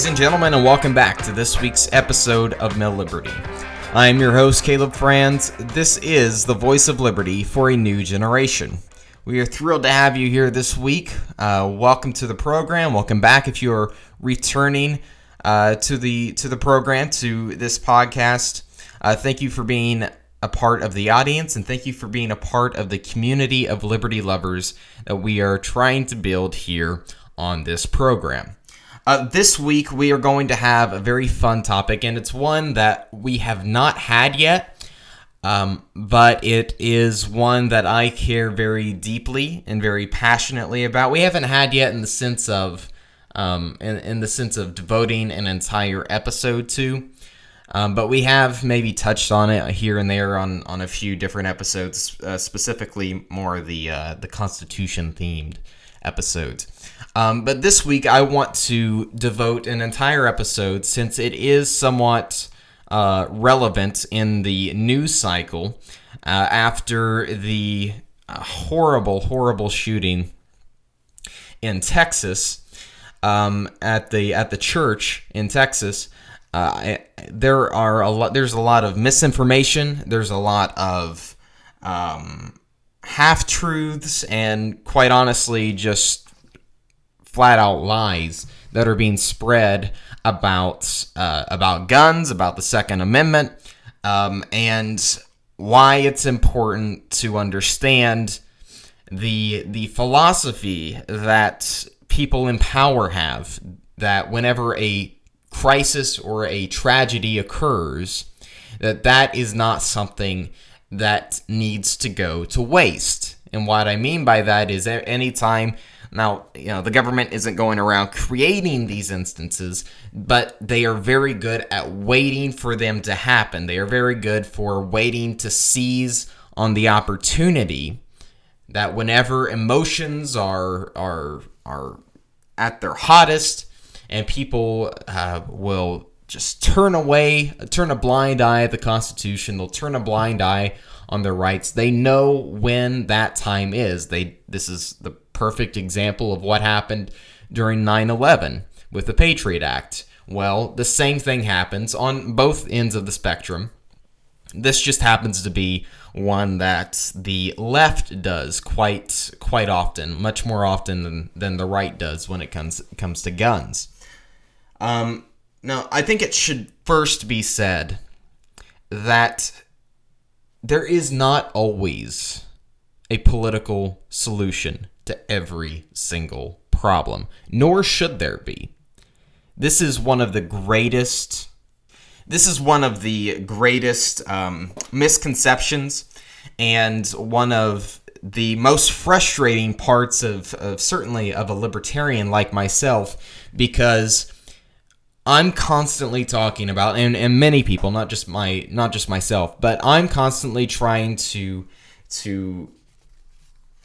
Ladies and gentlemen, and welcome back to this week's episode of MilLiberty. I am your host, Caleb Franz. This is the voice of liberty for a new generation. We are thrilled to have you here this week. Uh, welcome to the program. Welcome back if you are returning uh, to the to the program to this podcast. Uh, thank you for being a part of the audience, and thank you for being a part of the community of liberty lovers that we are trying to build here on this program. Uh, this week, we are going to have a very fun topic, and it's one that we have not had yet, um, but it is one that I care very deeply and very passionately about. We haven't had yet in the sense of, um, in, in the sense of devoting an entire episode to, um, but we have maybe touched on it here and there on, on a few different episodes, uh, specifically more the uh, the Constitution themed episodes. Um, but this week, I want to devote an entire episode since it is somewhat uh, relevant in the news cycle uh, after the uh, horrible, horrible shooting in Texas um, at the at the church in Texas. Uh, there are a lot. There's a lot of misinformation. There's a lot of um, half truths, and quite honestly, just flat out lies that are being spread about uh, about guns, about the Second Amendment, um, and why it's important to understand the the philosophy that people in power have that whenever a crisis or a tragedy occurs that that is not something that needs to go to waste and what i mean by that is at any time now, you know, the government isn't going around creating these instances, but they are very good at waiting for them to happen. They are very good for waiting to seize on the opportunity that whenever emotions are are are at their hottest and people uh, will just turn away, turn a blind eye at the Constitution. They'll turn a blind eye on their rights. They know when that time is. They this is the perfect example of what happened during 9/11 with the Patriot Act. Well, the same thing happens on both ends of the spectrum. This just happens to be one that the left does quite quite often, much more often than, than the right does when it comes comes to guns. Um, now, I think it should first be said that there is not always a political solution to every single problem, nor should there be. This is one of the greatest. This is one of the greatest um, misconceptions, and one of the most frustrating parts of, of certainly of a libertarian like myself, because I'm constantly talking about, and, and many people, not just my, not just myself, but I'm constantly trying to to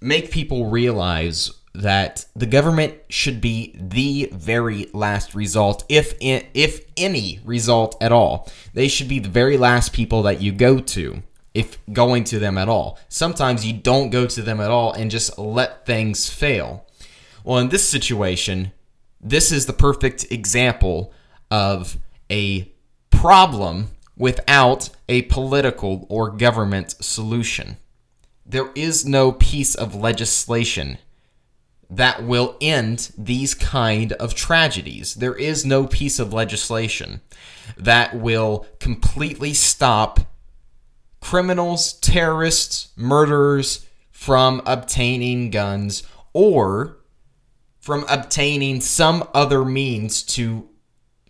make people realize that the government should be the very last result, if if any result at all. They should be the very last people that you go to, if going to them at all. Sometimes you don't go to them at all and just let things fail. Well, in this situation, this is the perfect example of a problem without a political or government solution. There is no piece of legislation that will end these kind of tragedies. There is no piece of legislation that will completely stop criminals, terrorists, murderers from obtaining guns or from obtaining some other means to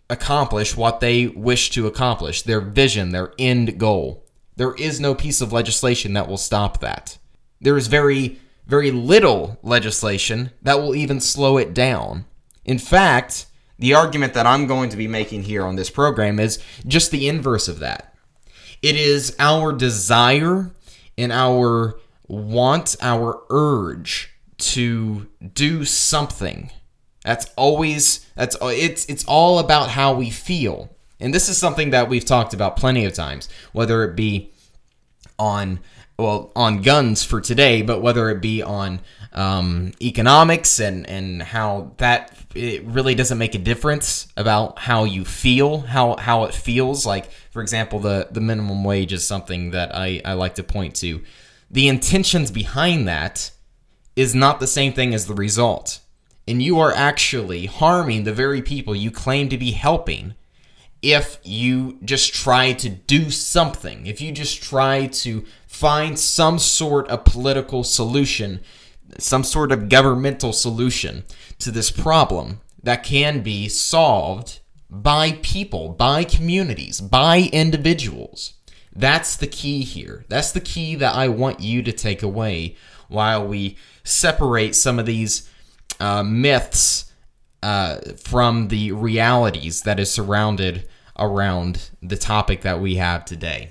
accomplish what they wish to accomplish, their vision, their end goal. There is no piece of legislation that will stop that. There is very, very little legislation that will even slow it down. In fact, the argument that I'm going to be making here on this program is just the inverse of that. It is our desire and our want, our urge to do something that's always that's it's it's all about how we feel. And this is something that we've talked about plenty of times, whether it be on well on guns for today, but whether it be on um, economics and and how that it really doesn't make a difference about how you feel, how how it feels. Like for example, the the minimum wage is something that I I like to point to. The intentions behind that is not the same thing as the result, and you are actually harming the very people you claim to be helping if you just try to do something, if you just try to find some sort of political solution, some sort of governmental solution to this problem that can be solved by people, by communities, by individuals. That's the key here. That's the key that I want you to take away while we separate some of these uh, myths uh, from the realities that is surrounded around the topic that we have today.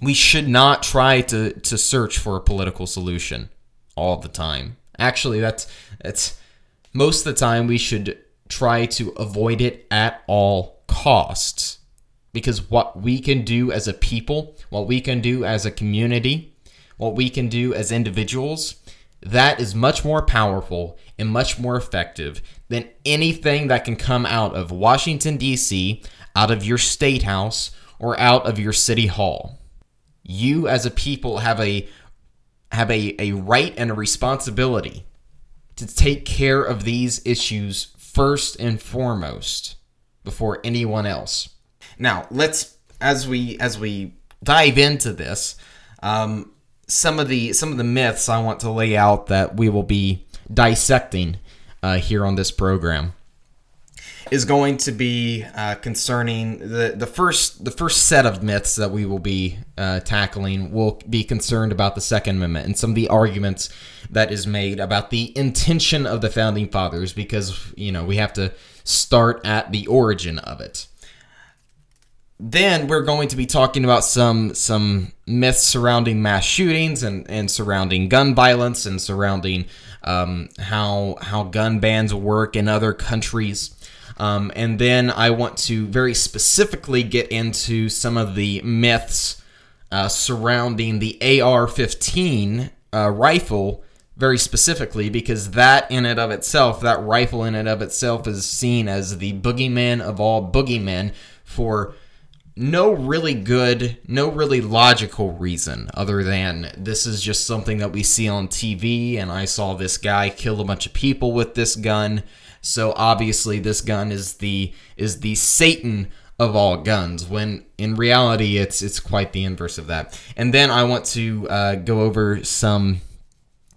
We should not try to, to search for a political solution all the time. Actually, that's that's most of the time we should try to avoid it at all costs. Because what we can do as a people, what we can do as a community, what we can do as individuals, that is much more powerful and much more effective than anything that can come out of Washington, D.C., out of your state house, or out of your city hall. You as a people have a have a, a right and a responsibility to take care of these issues first and foremost before anyone else. Now, let's as we as we dive into this, um, some of the some of the myths I want to lay out that we will be dissecting uh, here on this program is going to be uh, concerning the the first the first set of myths that we will be uh, tackling will be concerned about the Second Amendment and some of the arguments that is made about the intention of the founding fathers because you know we have to start at the origin of it. Then we're going to be talking about some some myths surrounding mass shootings and, and surrounding gun violence and surrounding um, how how gun bans work in other countries. Um, and then I want to very specifically get into some of the myths uh, surrounding the AR 15 uh, rifle, very specifically, because that in and of itself, that rifle in and of itself, is seen as the boogeyman of all boogeymen for no really good, no really logical reason other than this is just something that we see on TV, and I saw this guy kill a bunch of people with this gun so obviously this gun is the is the Satan of all guns when in reality it's it's quite the inverse of that. And then I want to uh, go over some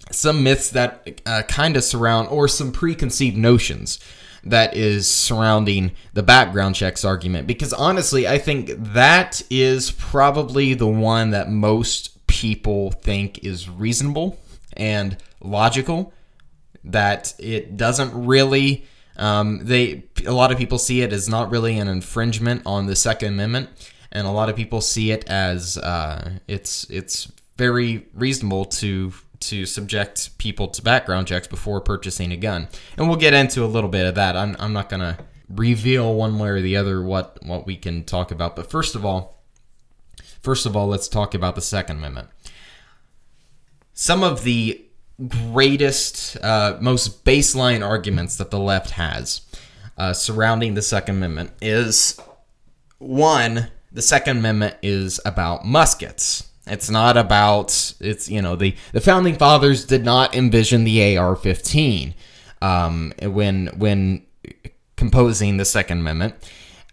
some myths that uh, kind of surround or some preconceived notions that is surrounding the background checks argument. Because honestly I think that is probably the one that most people think is reasonable and logical that it doesn't really um, they a lot of people see it as not really an infringement on the Second Amendment, and a lot of people see it as uh, it's it's very reasonable to to subject people to background checks before purchasing a gun, and we'll get into a little bit of that. I'm I'm not gonna reveal one way or the other what what we can talk about, but first of all, first of all, let's talk about the Second Amendment. Some of the greatest, uh, most baseline arguments that the left has uh, surrounding the Second Amendment is one, the Second Amendment is about muskets. It's not about it's you know the the founding fathers did not envision the AR-15 um, when when composing the Second Amendment,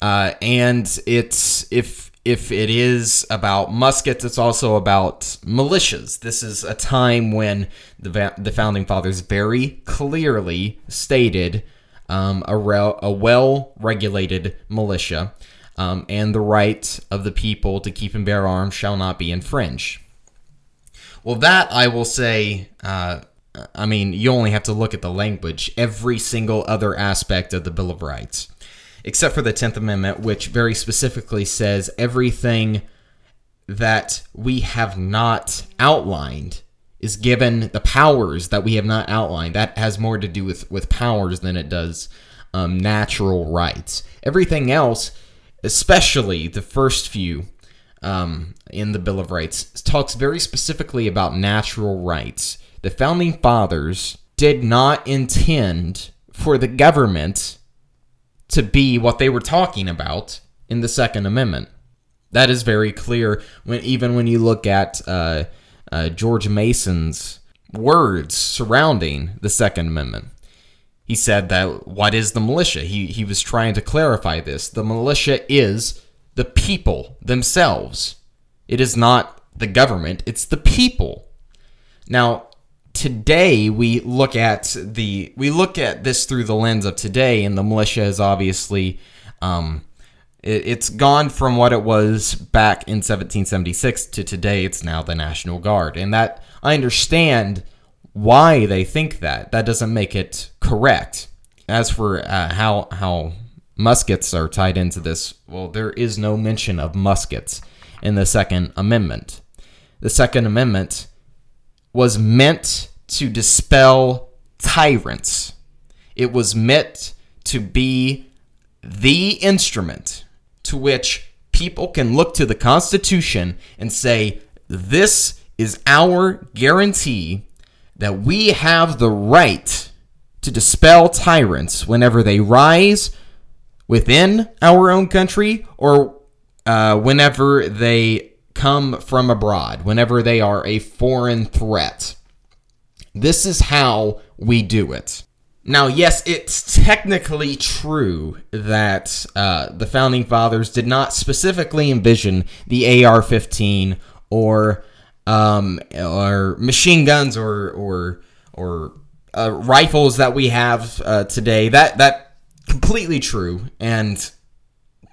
uh, and it's if if it is about muskets, it's also about militias. This is a time when the, the founding fathers very clearly stated um, a, re- a well regulated militia um, and the right of the people to keep and bear arms shall not be infringed. Well, that I will say. Uh, I mean, you only have to look at the language. Every single other aspect of the Bill of Rights except for the 10th Amendment, which very specifically says everything that we have not outlined is given the powers that we have not outlined. That has more to do with, with powers than it does um, natural rights. Everything else, especially the first few um, in the Bill of Rights talks very specifically about natural rights. The founding fathers did not intend for the government to be what they were talking about in the Second Amendment. That is very clear when even when you look at uh, uh, George Mason's words surrounding the Second Amendment. He said that what is the militia? He he was trying to clarify this. The militia is the people themselves. It is not the government, it's the people. Now, today we look at the we look at this through the lens of today and the militia is obviously um, it, it's gone from what it was back in 1776 to today it's now the national guard and that i understand why they think that that doesn't make it correct as for uh, how how muskets are tied into this well there is no mention of muskets in the second amendment the second amendment was meant to dispel tyrants. It was meant to be the instrument to which people can look to the Constitution and say, this is our guarantee that we have the right to dispel tyrants whenever they rise within our own country or uh, whenever they come from abroad, whenever they are a foreign threat. This is how we do it. Now, yes, it's technically true that uh, the founding fathers did not specifically envision the AR-15 or um, or machine guns or or or uh, rifles that we have uh, today. That that completely true, and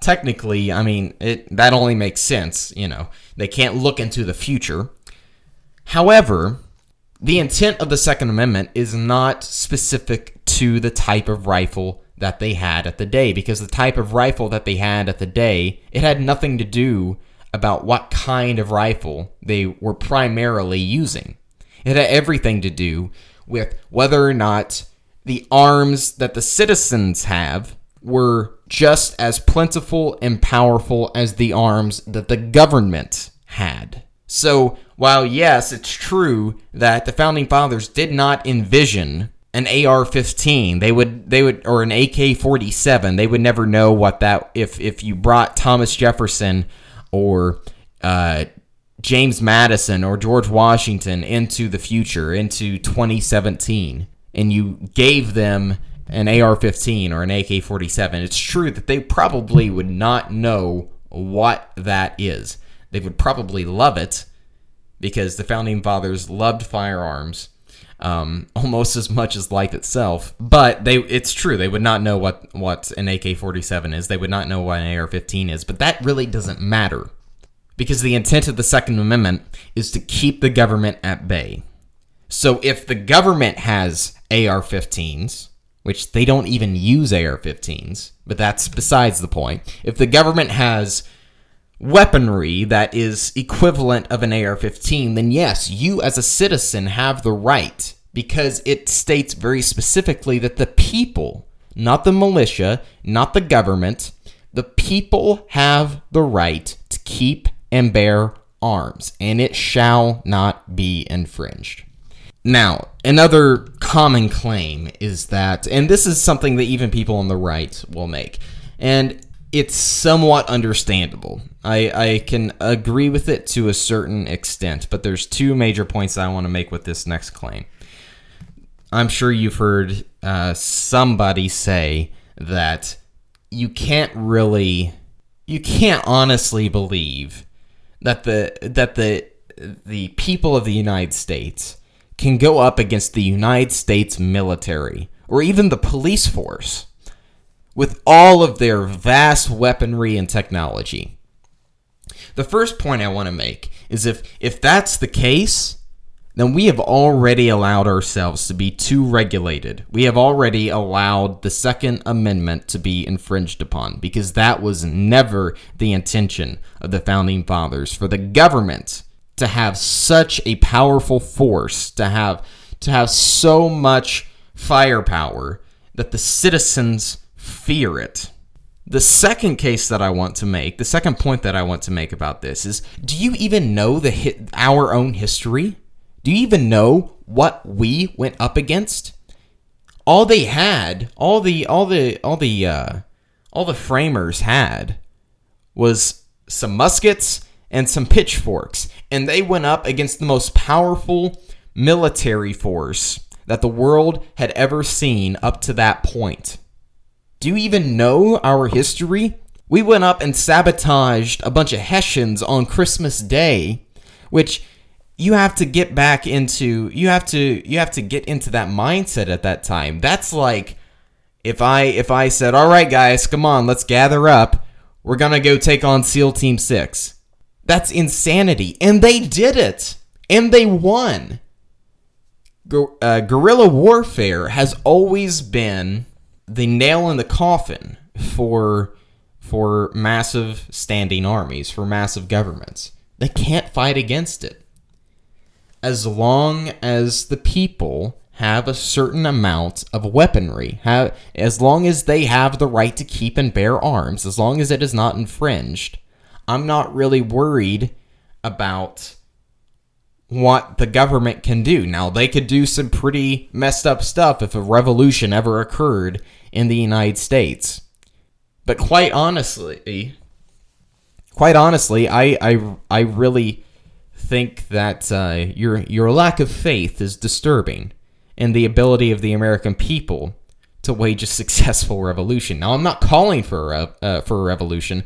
technically, I mean, it that only makes sense. You know, they can't look into the future. However, the intent of the Second Amendment is not specific to the type of rifle that they had at the day because the type of rifle that they had at the day, it had nothing to do about what kind of rifle they were primarily using. It had everything to do with whether or not the arms that the citizens have were just as plentiful and powerful as the arms that the government had. So, while yes, it's true that the founding fathers did not envision an AR-15, they would they would or an AK-47, they would never know what that if if you brought Thomas Jefferson or uh, James Madison or George Washington into the future, into 2017, and you gave them an AR 15 or an AK 47, it's true that they probably would not know what that is. They would probably love it because the founding fathers loved firearms um, almost as much as life itself. But they, it's true, they would not know what, what an AK 47 is. They would not know what an AR 15 is. But that really doesn't matter because the intent of the Second Amendment is to keep the government at bay. So if the government has AR 15s, which they don't even use AR 15s, but that's besides the point. If the government has weaponry that is equivalent of an AR 15, then yes, you as a citizen have the right because it states very specifically that the people, not the militia, not the government, the people have the right to keep and bear arms, and it shall not be infringed. Now, another common claim is that, and this is something that even people on the right will make, and it's somewhat understandable. I, I can agree with it to a certain extent, but there's two major points I want to make with this next claim. I'm sure you've heard uh, somebody say that you can't really, you can't honestly believe that the that the the people of the United States can go up against the United States military or even the police force with all of their vast weaponry and technology. The first point I want to make is if if that's the case, then we have already allowed ourselves to be too regulated. We have already allowed the Second Amendment to be infringed upon because that was never the intention of the founding fathers for the government to have such a powerful force, to have to have so much firepower that the citizens fear it. The second case that I want to make, the second point that I want to make about this is do you even know the our own history? Do you even know what we went up against? All they had, all the all the all the uh, all the framers had was some muskets and some pitchforks, and they went up against the most powerful military force that the world had ever seen up to that point. Do you even know our history? We went up and sabotaged a bunch of Hessians on Christmas Day, which you have to get back into you have to you have to get into that mindset at that time. That's like if I if I said, "All right guys, come on, let's gather up. We're going to go take on SEAL Team 6." That's insanity. And they did it. And they won. Uh, guerrilla warfare has always been the nail in the coffin for for massive standing armies, for massive governments. They can't fight against it. As long as the people have a certain amount of weaponry, have, as long as they have the right to keep and bear arms, as long as it is not infringed, I'm not really worried about what the government can do. Now, they could do some pretty messed up stuff if a revolution ever occurred in the United States. But quite honestly, quite honestly, I I, I really think that uh, your your lack of faith is disturbing in the ability of the American people to wage a successful revolution. Now, I'm not calling for a uh, for a revolution,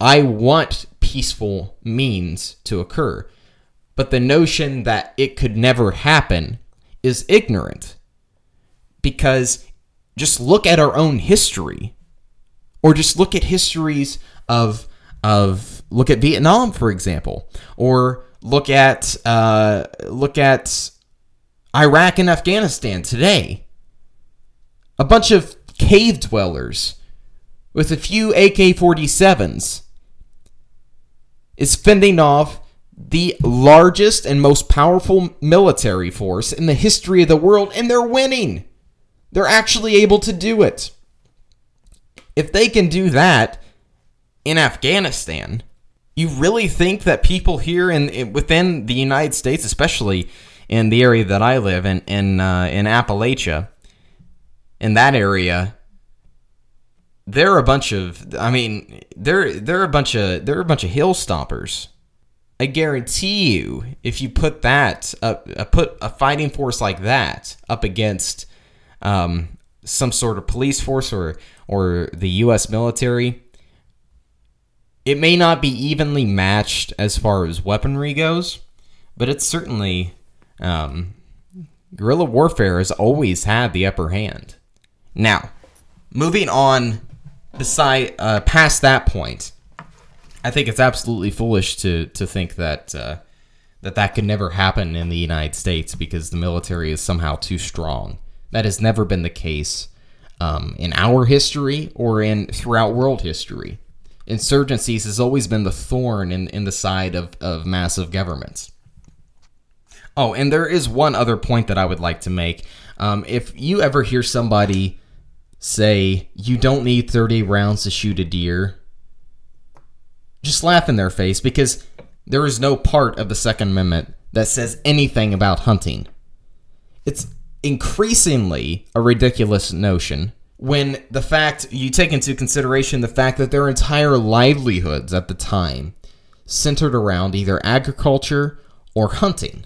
I want peaceful means to occur. But the notion that it could never happen is ignorant. Because just look at our own history. Or just look at histories of of look at Vietnam, for example, or look at uh, look at Iraq and Afghanistan today. A bunch of cave dwellers with a few AK 47s is fending off the largest and most powerful military force in the history of the world, and they're winning. They're actually able to do it. If they can do that in Afghanistan, you really think that people here in, in within the United States, especially in the area that I live in, in uh, in Appalachia, in that area, they're a bunch of I mean they're they're a bunch of they're a bunch of hill stompers. I guarantee you, if you put that up, uh, put a fighting force like that up against um, some sort of police force or or the U.S. military, it may not be evenly matched as far as weaponry goes, but it's certainly um, guerrilla warfare has always had the upper hand. Now, moving on beside uh, past that point, I think it's absolutely foolish to to think that uh, that that could never happen in the United States because the military is somehow too strong. That has never been the case um, in our history or in throughout world history. Insurgencies has always been the thorn in, in the side of, of massive governments. Oh, and there is one other point that I would like to make. Um, if you ever hear somebody say you don't need 30 rounds to shoot a deer, just laugh in their face because there is no part of the Second Amendment that says anything about hunting. It's increasingly a ridiculous notion when the fact you take into consideration the fact that their entire livelihoods at the time centered around either agriculture or hunting.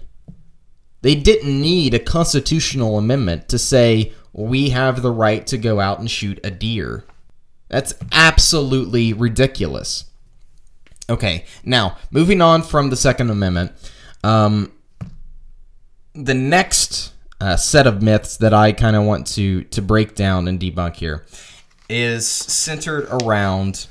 They didn't need a constitutional amendment to say we have the right to go out and shoot a deer. That's absolutely ridiculous. Okay, now moving on from the Second Amendment, um, the next uh, set of myths that I kind of want to to break down and debunk here is centered around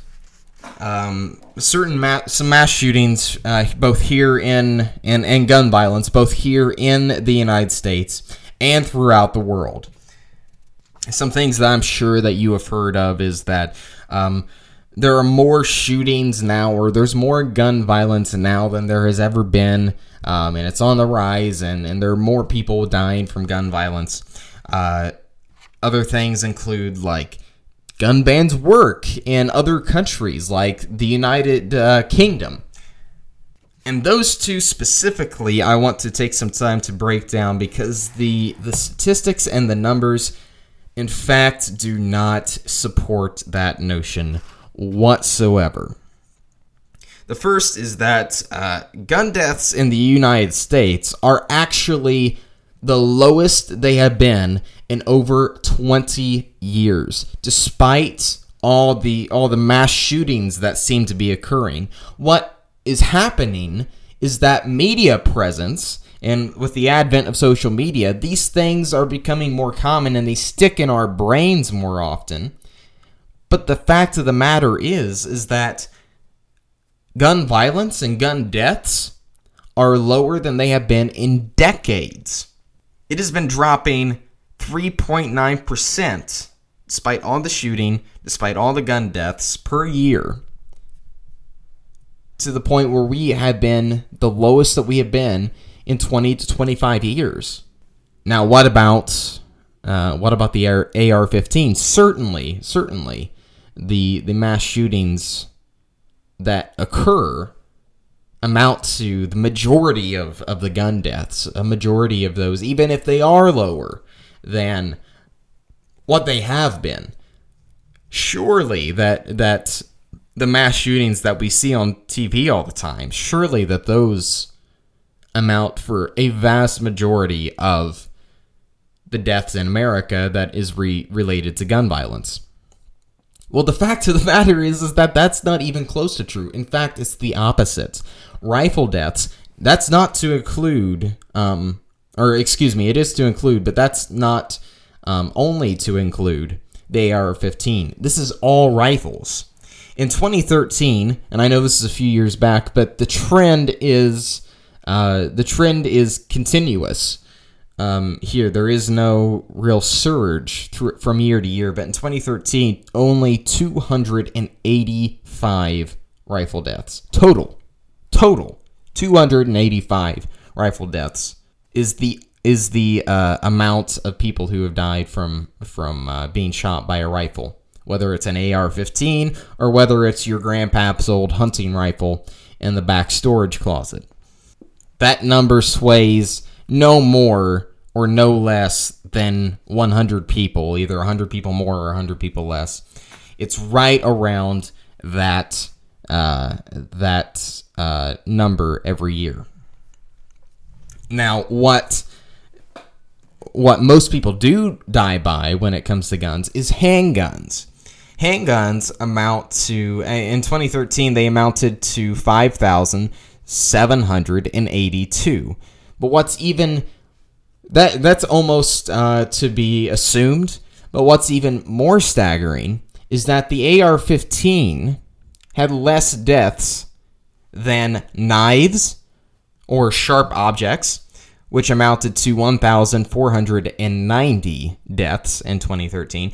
um, certain ma- some mass shootings, uh, both here in and and gun violence, both here in the United States and throughout the world. Some things that I'm sure that you have heard of is that um, there are more shootings now, or there's more gun violence now than there has ever been, um, and it's on the rise, and, and there are more people dying from gun violence. Uh, other things include like gun bans work in other countries like the United uh, Kingdom. And those two specifically, I want to take some time to break down because the the statistics and the numbers, in fact, do not support that notion whatsoever. The first is that uh, gun deaths in the United States are actually the lowest they have been in over 20 years, despite all the all the mass shootings that seem to be occurring. What is happening is that media presence and with the advent of social media, these things are becoming more common and they stick in our brains more often. But the fact of the matter is is that gun violence and gun deaths are lower than they have been in decades. It has been dropping 3.9% despite all the shooting, despite all the gun deaths per year to the point where we have been the lowest that we have been in 20 to 25 years. Now, what about uh, what about the AR-15? Certainly, certainly, the the mass shootings that occur amount to the majority of, of the gun deaths, a majority of those, even if they are lower than what they have been. Surely that that the mass shootings that we see on TV all the time, surely that those amount for a vast majority of the deaths in America that is re- related to gun violence. Well, the fact of the matter is, is that that's not even close to true. In fact, it's the opposite. Rifle deaths, that's not to include, um, or excuse me, it is to include, but that's not um, only to include the AR 15. This is all rifles. In 2013, and I know this is a few years back, but the trend is uh, the trend is continuous. Um, here, there is no real surge through, from year to year, but in 2013, only 285 rifle deaths total. Total 285 rifle deaths is the is the uh, amount of people who have died from from uh, being shot by a rifle whether it's an AR 15 or whether it's your grandpa's old hunting rifle in the back storage closet. That number sways no more or no less than 100 people, either 100 people more or 100 people less. It's right around that uh, that uh, number every year. Now, what what most people do die by when it comes to guns is handguns handguns amount to in 2013 they amounted to 5,782. But what's even that that's almost uh, to be assumed. But what's even more staggering is that the AR-15 had less deaths than knives or sharp objects, which amounted to 1,490 deaths in 2013,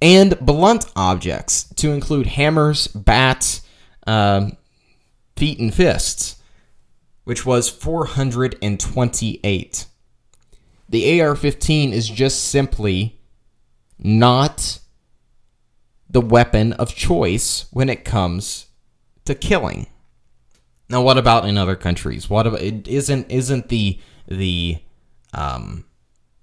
and blunt objects to include hammers, bats, uh, feet, and fists, which was 428. The AR 15 is just simply not the weapon of choice when it comes to killing. Now, what about in other countries? What about, it isn't isn't the the um,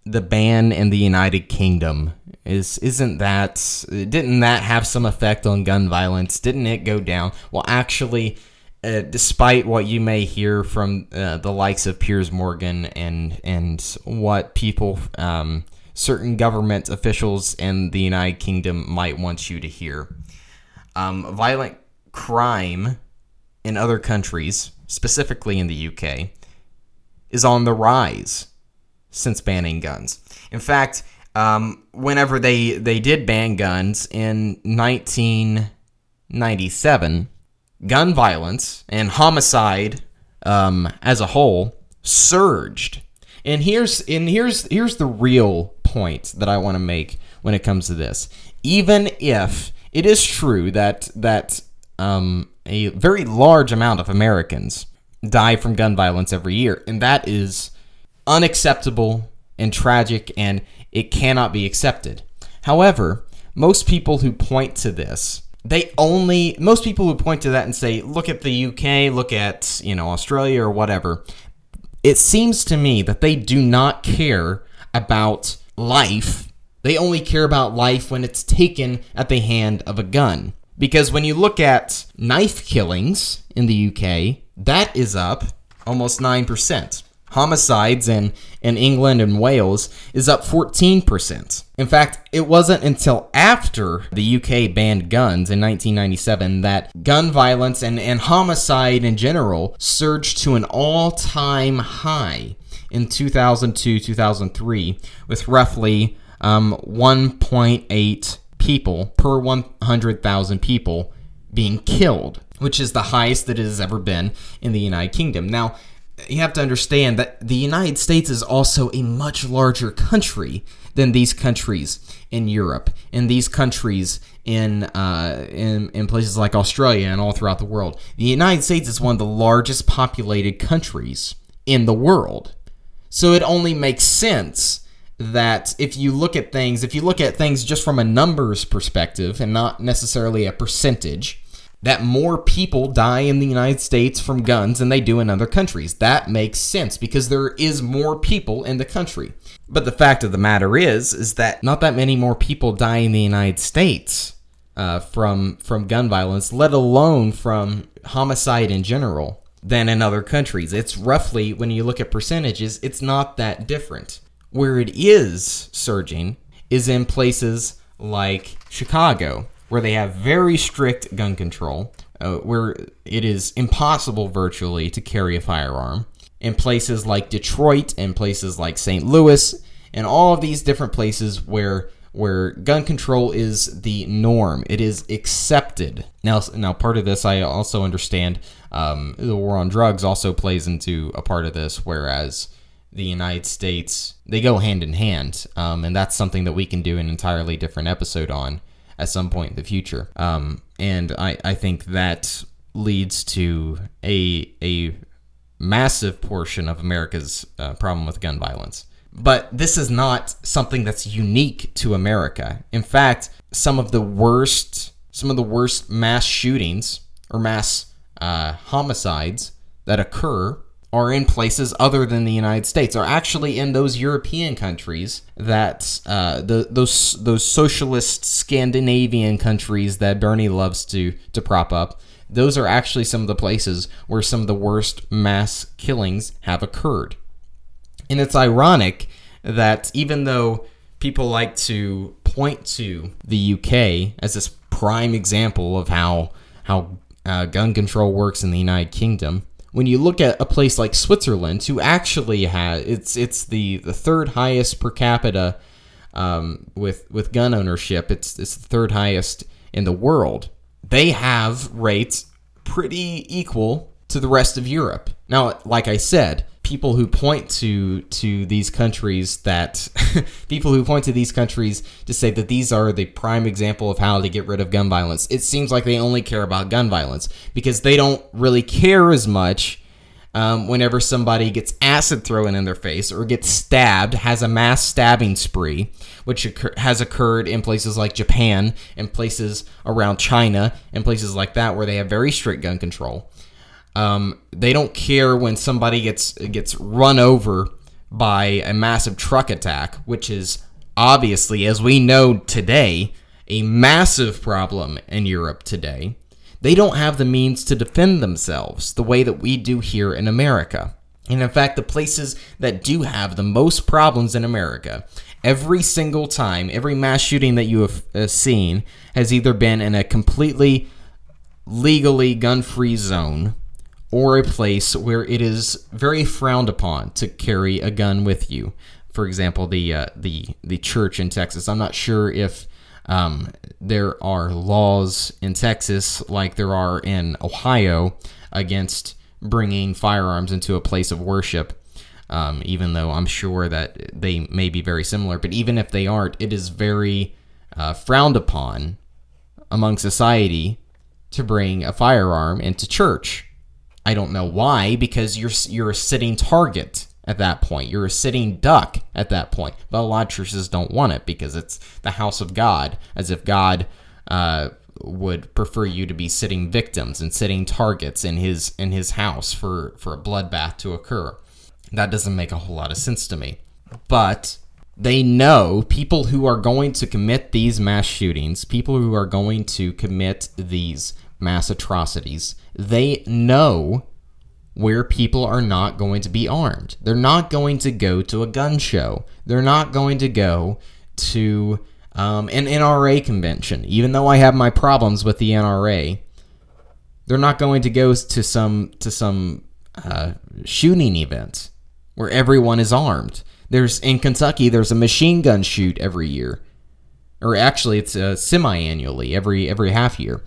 the ban in the United Kingdom is isn't that didn't that have some effect on gun violence? Didn't it go down? Well, actually, uh, despite what you may hear from uh, the likes of Piers Morgan and and what people, um, certain government officials in the United Kingdom might want you to hear, um, violent crime in other countries, specifically in the UK, is on the rise since banning guns. In fact, um, whenever they, they did ban guns in 1997, gun violence and homicide um, as a whole surged. And here's and here's here's the real point that I want to make when it comes to this. Even if it is true that that um, a very large amount of Americans die from gun violence every year, and that is unacceptable and tragic, and it cannot be accepted. However, most people who point to this, they only most people who point to that and say, "Look at the UK, look at, you know, Australia or whatever." It seems to me that they do not care about life. They only care about life when it's taken at the hand of a gun. Because when you look at knife killings in the UK, that is up almost 9%. Homicides in, in England and Wales is up 14%. In fact, it wasn't until after the UK banned guns in 1997 that gun violence and, and homicide in general surged to an all time high in 2002 2003, with roughly um, 1.8 people per 100,000 people being killed, which is the highest that it has ever been in the United Kingdom. Now, you have to understand that the United States is also a much larger country than these countries in Europe, and these countries in, uh, in in places like Australia and all throughout the world. The United States is one of the largest populated countries in the world, so it only makes sense that if you look at things, if you look at things just from a numbers perspective and not necessarily a percentage, that more people die in the United States from guns than they do in other countries. That makes sense because there is more people in the country. But the fact of the matter is, is that not that many more people die in the United States uh, from from gun violence, let alone from homicide in general, than in other countries. It's roughly, when you look at percentages, it's not that different. Where it is surging is in places like Chicago, where they have very strict gun control, uh, where it is impossible virtually to carry a firearm. In places like Detroit and places like St. Louis, and all of these different places where where gun control is the norm. It is accepted. Now, now part of this I also understand. Um, the war on drugs also plays into a part of this, whereas the United States they go hand in hand, um, and that's something that we can do an entirely different episode on at some point in the future. Um, and I, I think that leads to a a massive portion of America's uh, problem with gun violence. But this is not something that's unique to America. In fact, some of the worst some of the worst mass shootings or mass uh, homicides that occur are in places other than the United States, are actually in those European countries that uh, the, those those socialist Scandinavian countries that Bernie loves to to prop up. Those are actually some of the places where some of the worst mass killings have occurred. And it's ironic that even though people like to point to the UK as this prime example of how how uh, gun control works in the United Kingdom, when you look at a place like Switzerland, who actually has it's it's the, the third highest per capita um, with with gun ownership. It's it's the third highest in the world. They have rates pretty equal to the rest of Europe. Now, like I said, people who point to to these countries that people who point to these countries to say that these are the prime example of how to get rid of gun violence. It seems like they only care about gun violence because they don't really care as much um, whenever somebody gets acid thrown in their face or gets stabbed has a mass stabbing spree which occur- has occurred in places like japan and places around china and places like that where they have very strict gun control um, they don't care when somebody gets gets run over by a massive truck attack, which is obviously, as we know today, a massive problem in Europe today. They don't have the means to defend themselves the way that we do here in America. And in fact, the places that do have the most problems in America, every single time, every mass shooting that you have uh, seen has either been in a completely legally gun free zone or a place where it is very frowned upon to carry a gun with you. For example, the uh, the the church in Texas. I'm not sure if um, there are laws in Texas like there are in Ohio against bringing firearms into a place of worship. Um, even though I'm sure that they may be very similar, but even if they aren't, it is very uh, frowned upon among society to bring a firearm into church I don't know why, because you're you're a sitting target at that point. You're a sitting duck at that point. But a lot of churches don't want it because it's the house of God, as if God uh, would prefer you to be sitting victims and sitting targets in his in his house for for a bloodbath to occur. That doesn't make a whole lot of sense to me. But they know people who are going to commit these mass shootings, people who are going to commit these mass atrocities, they know where people are not going to be armed. They're not going to go to a gun show. They're not going to go to um, an NRA convention. Even though I have my problems with the NRA, they're not going to go to some to some uh, shooting event where everyone is armed. There's in Kentucky. There's a machine gun shoot every year, or actually, it's uh, semi-annually every every half year.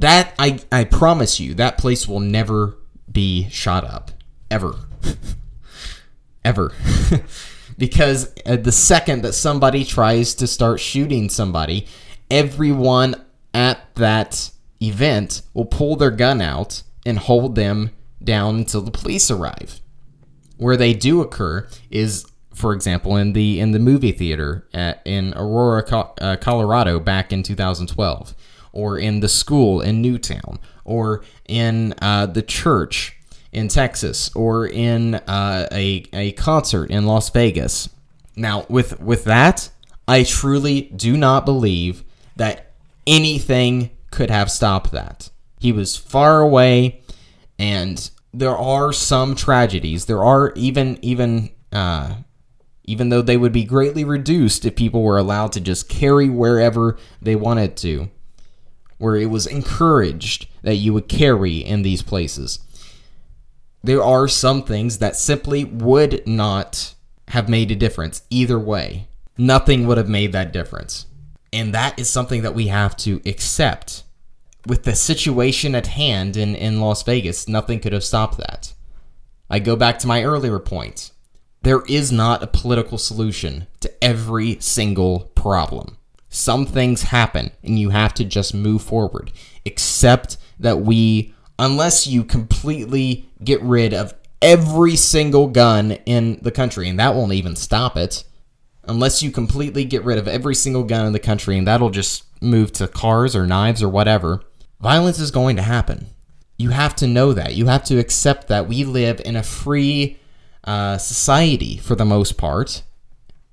That I I promise you, that place will never be shot up. Ever, ever. because uh, the second that somebody tries to start shooting somebody, everyone at that event will pull their gun out and hold them down until the police arrive. Where they do occur is for example in the in the movie theater at, in Aurora, uh, Colorado back in 2012 or in the school in Newtown or in uh, the church in Texas or in uh, a, a concert in Las Vegas. Now, with with that, I truly do not believe that anything could have stopped that. He was far away, and there are some tragedies. There are even even uh, even though they would be greatly reduced if people were allowed to just carry wherever they wanted to, where it was encouraged that you would carry in these places. There are some things that simply would not have made a difference either way. Nothing would have made that difference. And that is something that we have to accept with the situation at hand in, in Las Vegas, nothing could have stopped that. I go back to my earlier point. There is not a political solution to every single problem. Some things happen and you have to just move forward. Except that we, unless you completely get rid of every single gun in the country, and that won't even stop it, unless you completely get rid of every single gun in the country, and that'll just move to cars or knives or whatever, Violence is going to happen. You have to know that. You have to accept that we live in a free uh, society for the most part.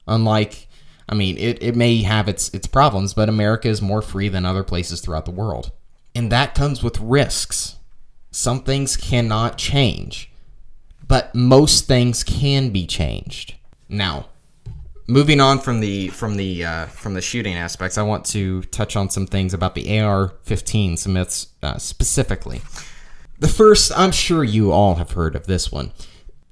Unlike, I mean, it, it may have its, its problems, but America is more free than other places throughout the world. And that comes with risks. Some things cannot change, but most things can be changed. Now, moving on from the from the uh, from the shooting aspects, I want to touch on some things about the AR-15 Smiths uh, specifically. The first, I'm sure you all have heard of this one.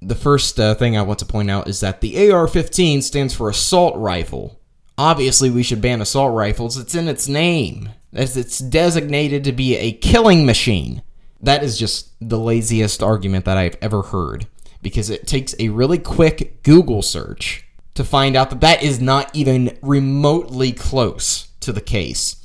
The first uh, thing I want to point out is that the AR-15 stands for assault rifle. Obviously, we should ban assault rifles. It's in its name, as it's designated to be a killing machine. That is just the laziest argument that I've ever heard because it takes a really quick Google search to find out that that is not even remotely close to the case.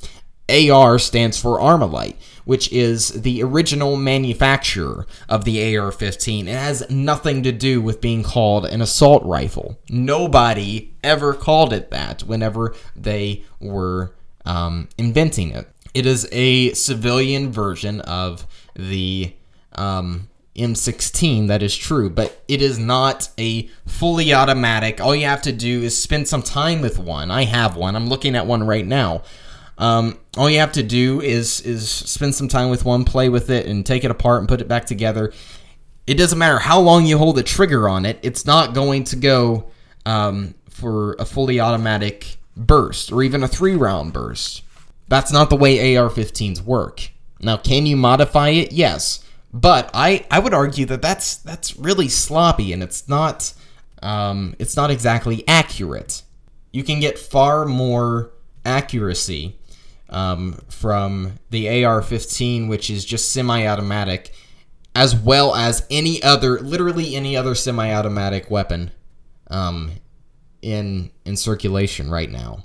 AR stands for Armalite, which is the original manufacturer of the AR 15. It has nothing to do with being called an assault rifle. Nobody ever called it that whenever they were um, inventing it. It is a civilian version of the um, M16, that is true, but it is not a fully automatic. All you have to do is spend some time with one. I have one. I'm looking at one right now. Um, all you have to do is is spend some time with one, play with it, and take it apart and put it back together. It doesn't matter how long you hold the trigger on it; it's not going to go um, for a fully automatic burst or even a three round burst. That's not the way AR-15s work. Now, can you modify it? Yes. But I, I would argue that that's that's really sloppy and it's not um, it's not exactly accurate. You can get far more accuracy um, from the AR-15, which is just semi-automatic, as well as any other, literally any other semi-automatic weapon um, in in circulation right now,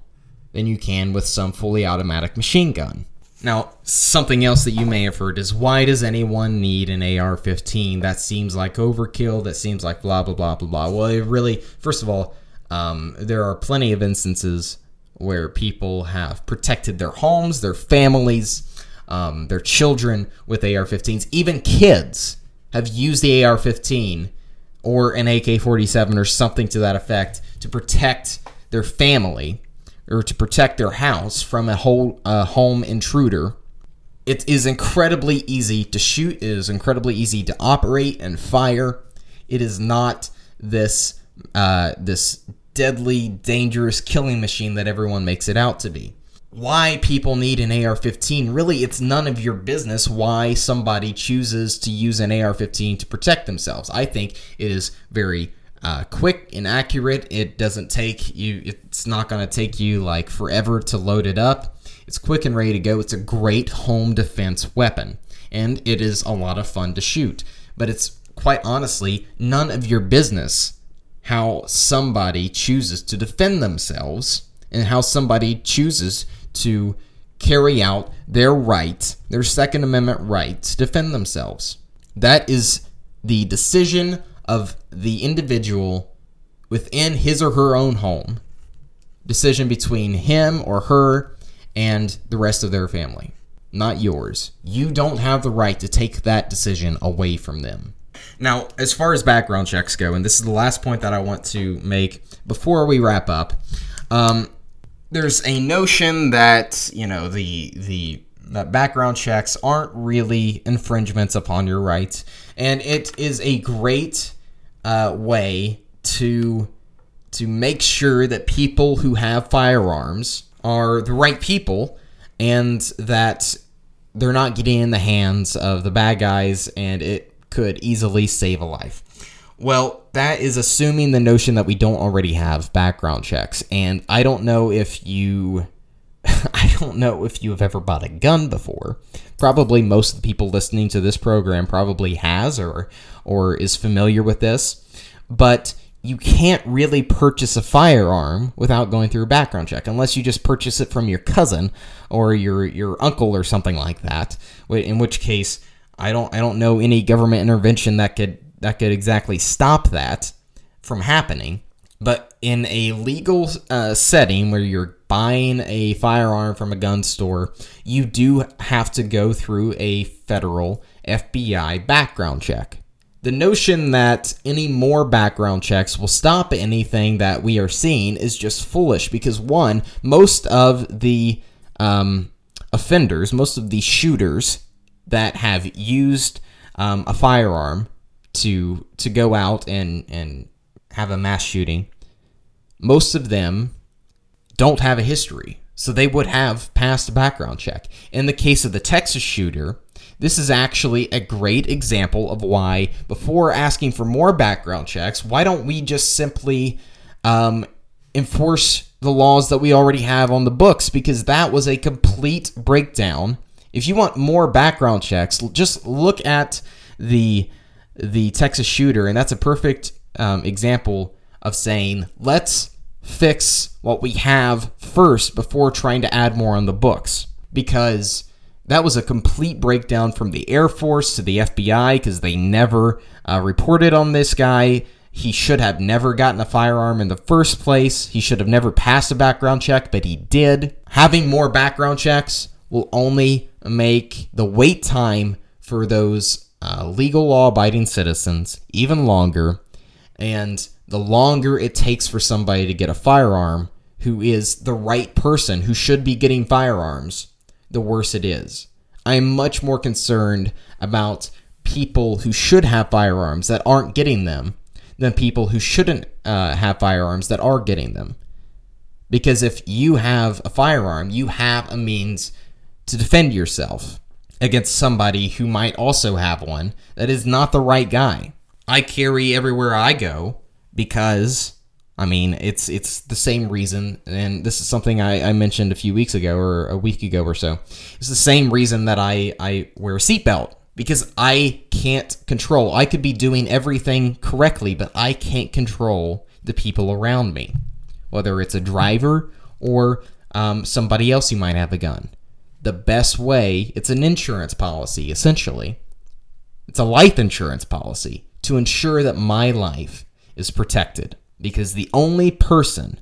than you can with some fully automatic machine gun. Now, something else that you may have heard is why does anyone need an AR 15? That seems like overkill. That seems like blah, blah, blah, blah, blah. Well, it really, first of all, um, there are plenty of instances where people have protected their homes, their families, um, their children with AR 15s. Even kids have used the AR 15 or an AK 47 or something to that effect to protect their family or to protect their house from a whole home intruder. It is incredibly easy to shoot. It is incredibly easy to operate and fire. It is not this uh, this deadly, dangerous killing machine that everyone makes it out to be. Why people need an AR 15, really, it's none of your business why somebody chooses to use an AR 15 to protect themselves. I think it is very uh, quick and accurate. It doesn't take you, it's not going to take you like forever to load it up. It's quick and ready to go. It's a great home defense weapon, and it is a lot of fun to shoot. But it's quite honestly none of your business how somebody chooses to defend themselves and how somebody chooses to carry out their right, their Second Amendment right to defend themselves. That is the decision of the individual within his or her own home. Decision between him or her and the rest of their family, not yours. You don't have the right to take that decision away from them. Now, as far as background checks go, and this is the last point that I want to make before we wrap up, um, there's a notion that you know the the that background checks aren't really infringements upon your rights, and it is a great uh, way to to make sure that people who have firearms are the right people and that they're not getting in the hands of the bad guys and it could easily save a life. Well, that is assuming the notion that we don't already have background checks. And I don't know if you I don't know if you have ever bought a gun before. Probably most of the people listening to this program probably has or or is familiar with this. But you can't really purchase a firearm without going through a background check unless you just purchase it from your cousin or your your uncle or something like that. In which case, I don't I don't know any government intervention that could that could exactly stop that from happening. But in a legal uh, setting where you're buying a firearm from a gun store, you do have to go through a federal FBI background check. The notion that any more background checks will stop anything that we are seeing is just foolish because, one, most of the um, offenders, most of the shooters that have used um, a firearm to to go out and and have a mass shooting, most of them don't have a history. So they would have passed a background check. In the case of the Texas shooter, this is actually a great example of why, before asking for more background checks, why don't we just simply um, enforce the laws that we already have on the books? Because that was a complete breakdown. If you want more background checks, just look at the the Texas shooter, and that's a perfect um, example of saying let's fix what we have first before trying to add more on the books because that was a complete breakdown from the Air Force to the FBI because they never uh, reported on this guy. He should have never gotten a firearm in the first place. He should have never passed a background check, but he did. Having more background checks will only make the wait time for those uh, legal law abiding citizens even longer. And the longer it takes for somebody to get a firearm who is the right person who should be getting firearms, the worse it is. I am much more concerned about people who should have firearms that aren't getting them than people who shouldn't uh, have firearms that are getting them. Because if you have a firearm, you have a means to defend yourself against somebody who might also have one that is not the right guy. I carry everywhere I go because I mean it's it's the same reason and this is something I, I mentioned a few weeks ago or a week ago or so. It's the same reason that I, I wear a seatbelt because I can't control. I could be doing everything correctly, but I can't control the people around me. Whether it's a driver or um, somebody else who might have a gun. The best way, it's an insurance policy, essentially. It's a life insurance policy to ensure that my life is protected. Because the only person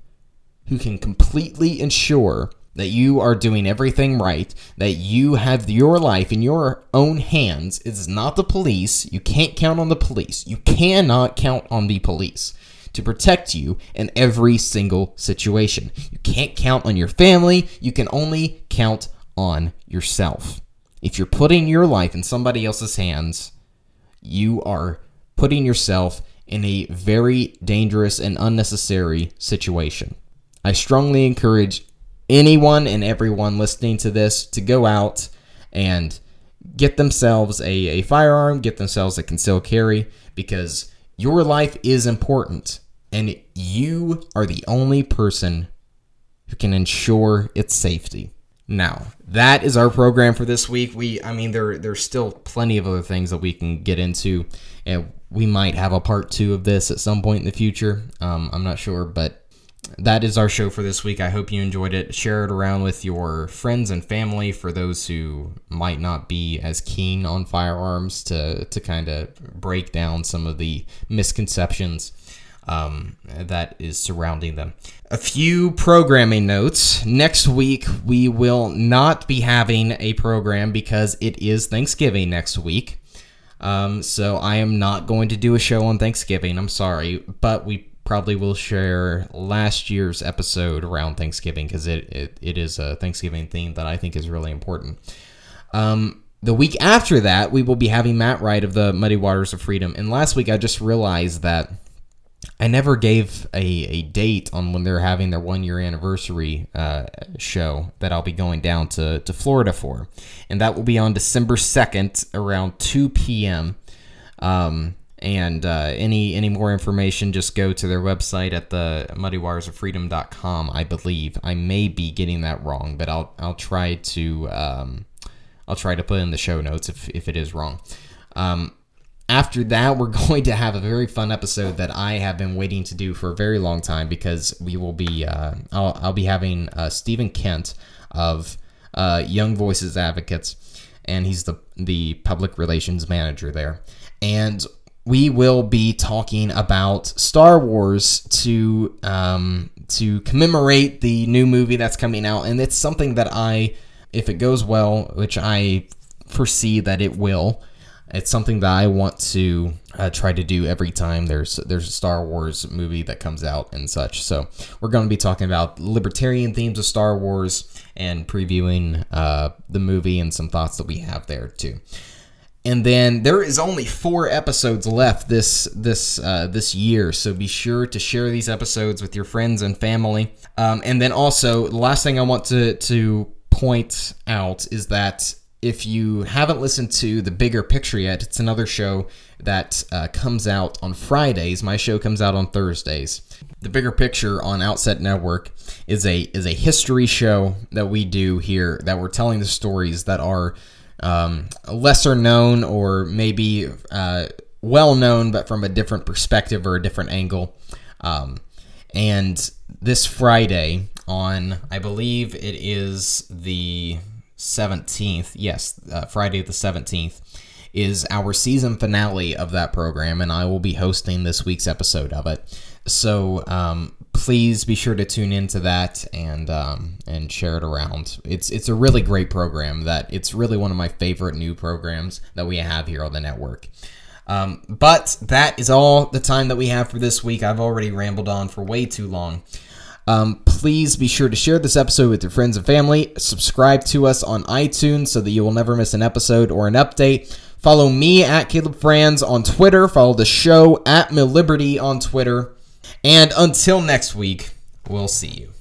who can completely ensure that you are doing everything right, that you have your life in your own hands. It's not the police. You can't count on the police. You cannot count on the police to protect you in every single situation. You can't count on your family. You can only count on yourself. If you're putting your life in somebody else's hands, you are putting yourself in a very dangerous and unnecessary situation. I strongly encourage anyone and everyone listening to this to go out and get themselves a, a firearm, get themselves a concealed carry, because your life is important and you are the only person who can ensure its safety. Now, that is our program for this week. We, I mean, there there's still plenty of other things that we can get into, and we might have a part two of this at some point in the future. Um, I'm not sure, but that is our show for this week. I hope you enjoyed it. Share it around with your friends and family for those who might not be as keen on firearms to, to kind of break down some of the misconceptions um, that is surrounding them. A few programming notes. Next week, we will not be having a program because it is Thanksgiving next week. Um, so I am not going to do a show on Thanksgiving. I'm sorry, but we probably will share last year's episode around Thanksgiving because it, it, it is a Thanksgiving theme that I think is really important. Um, the week after that, we will be having Matt Wright of the Muddy Waters of Freedom. And last week, I just realized that I never gave a, a date on when they're having their one year anniversary uh, show that I'll be going down to, to Florida for. And that will be on December 2nd around 2 p.m. Um, and uh, any any more information, just go to their website at the muddywatersoffreedom.com. I believe I may be getting that wrong, but I'll I'll try to um, I'll try to put in the show notes if if it is wrong. Um, after that, we're going to have a very fun episode that I have been waiting to do for a very long time because we will be uh, I'll I'll be having uh, Stephen Kent of uh, Young Voices Advocates, and he's the the public relations manager there, and we will be talking about Star Wars to um, to commemorate the new movie that's coming out, and it's something that I, if it goes well, which I foresee that it will, it's something that I want to uh, try to do every time there's there's a Star Wars movie that comes out and such. So we're going to be talking about libertarian themes of Star Wars and previewing uh, the movie and some thoughts that we have there too. And then there is only four episodes left this this uh, this year. So be sure to share these episodes with your friends and family. Um, and then also the last thing i want to to point out is that if you haven't listened to the bigger picture yet it's another show that uh, comes out on fridays my show comes out on thursdays the bigger picture on outset network is a is a history show that we do here that we're telling the stories that are um, lesser known or maybe uh, well known, but from a different perspective or a different angle. Um, and this Friday, on I believe it is the 17th, yes, uh, Friday the 17th, is our season finale of that program, and I will be hosting this week's episode of it. So um, please be sure to tune into that and um, and share it around. It's it's a really great program. That it's really one of my favorite new programs that we have here on the network. Um, but that is all the time that we have for this week. I've already rambled on for way too long. Um, please be sure to share this episode with your friends and family. Subscribe to us on iTunes so that you will never miss an episode or an update. Follow me at Caleb Franz on Twitter. Follow the show at MilLiberty on Twitter. And until next week, we'll see you.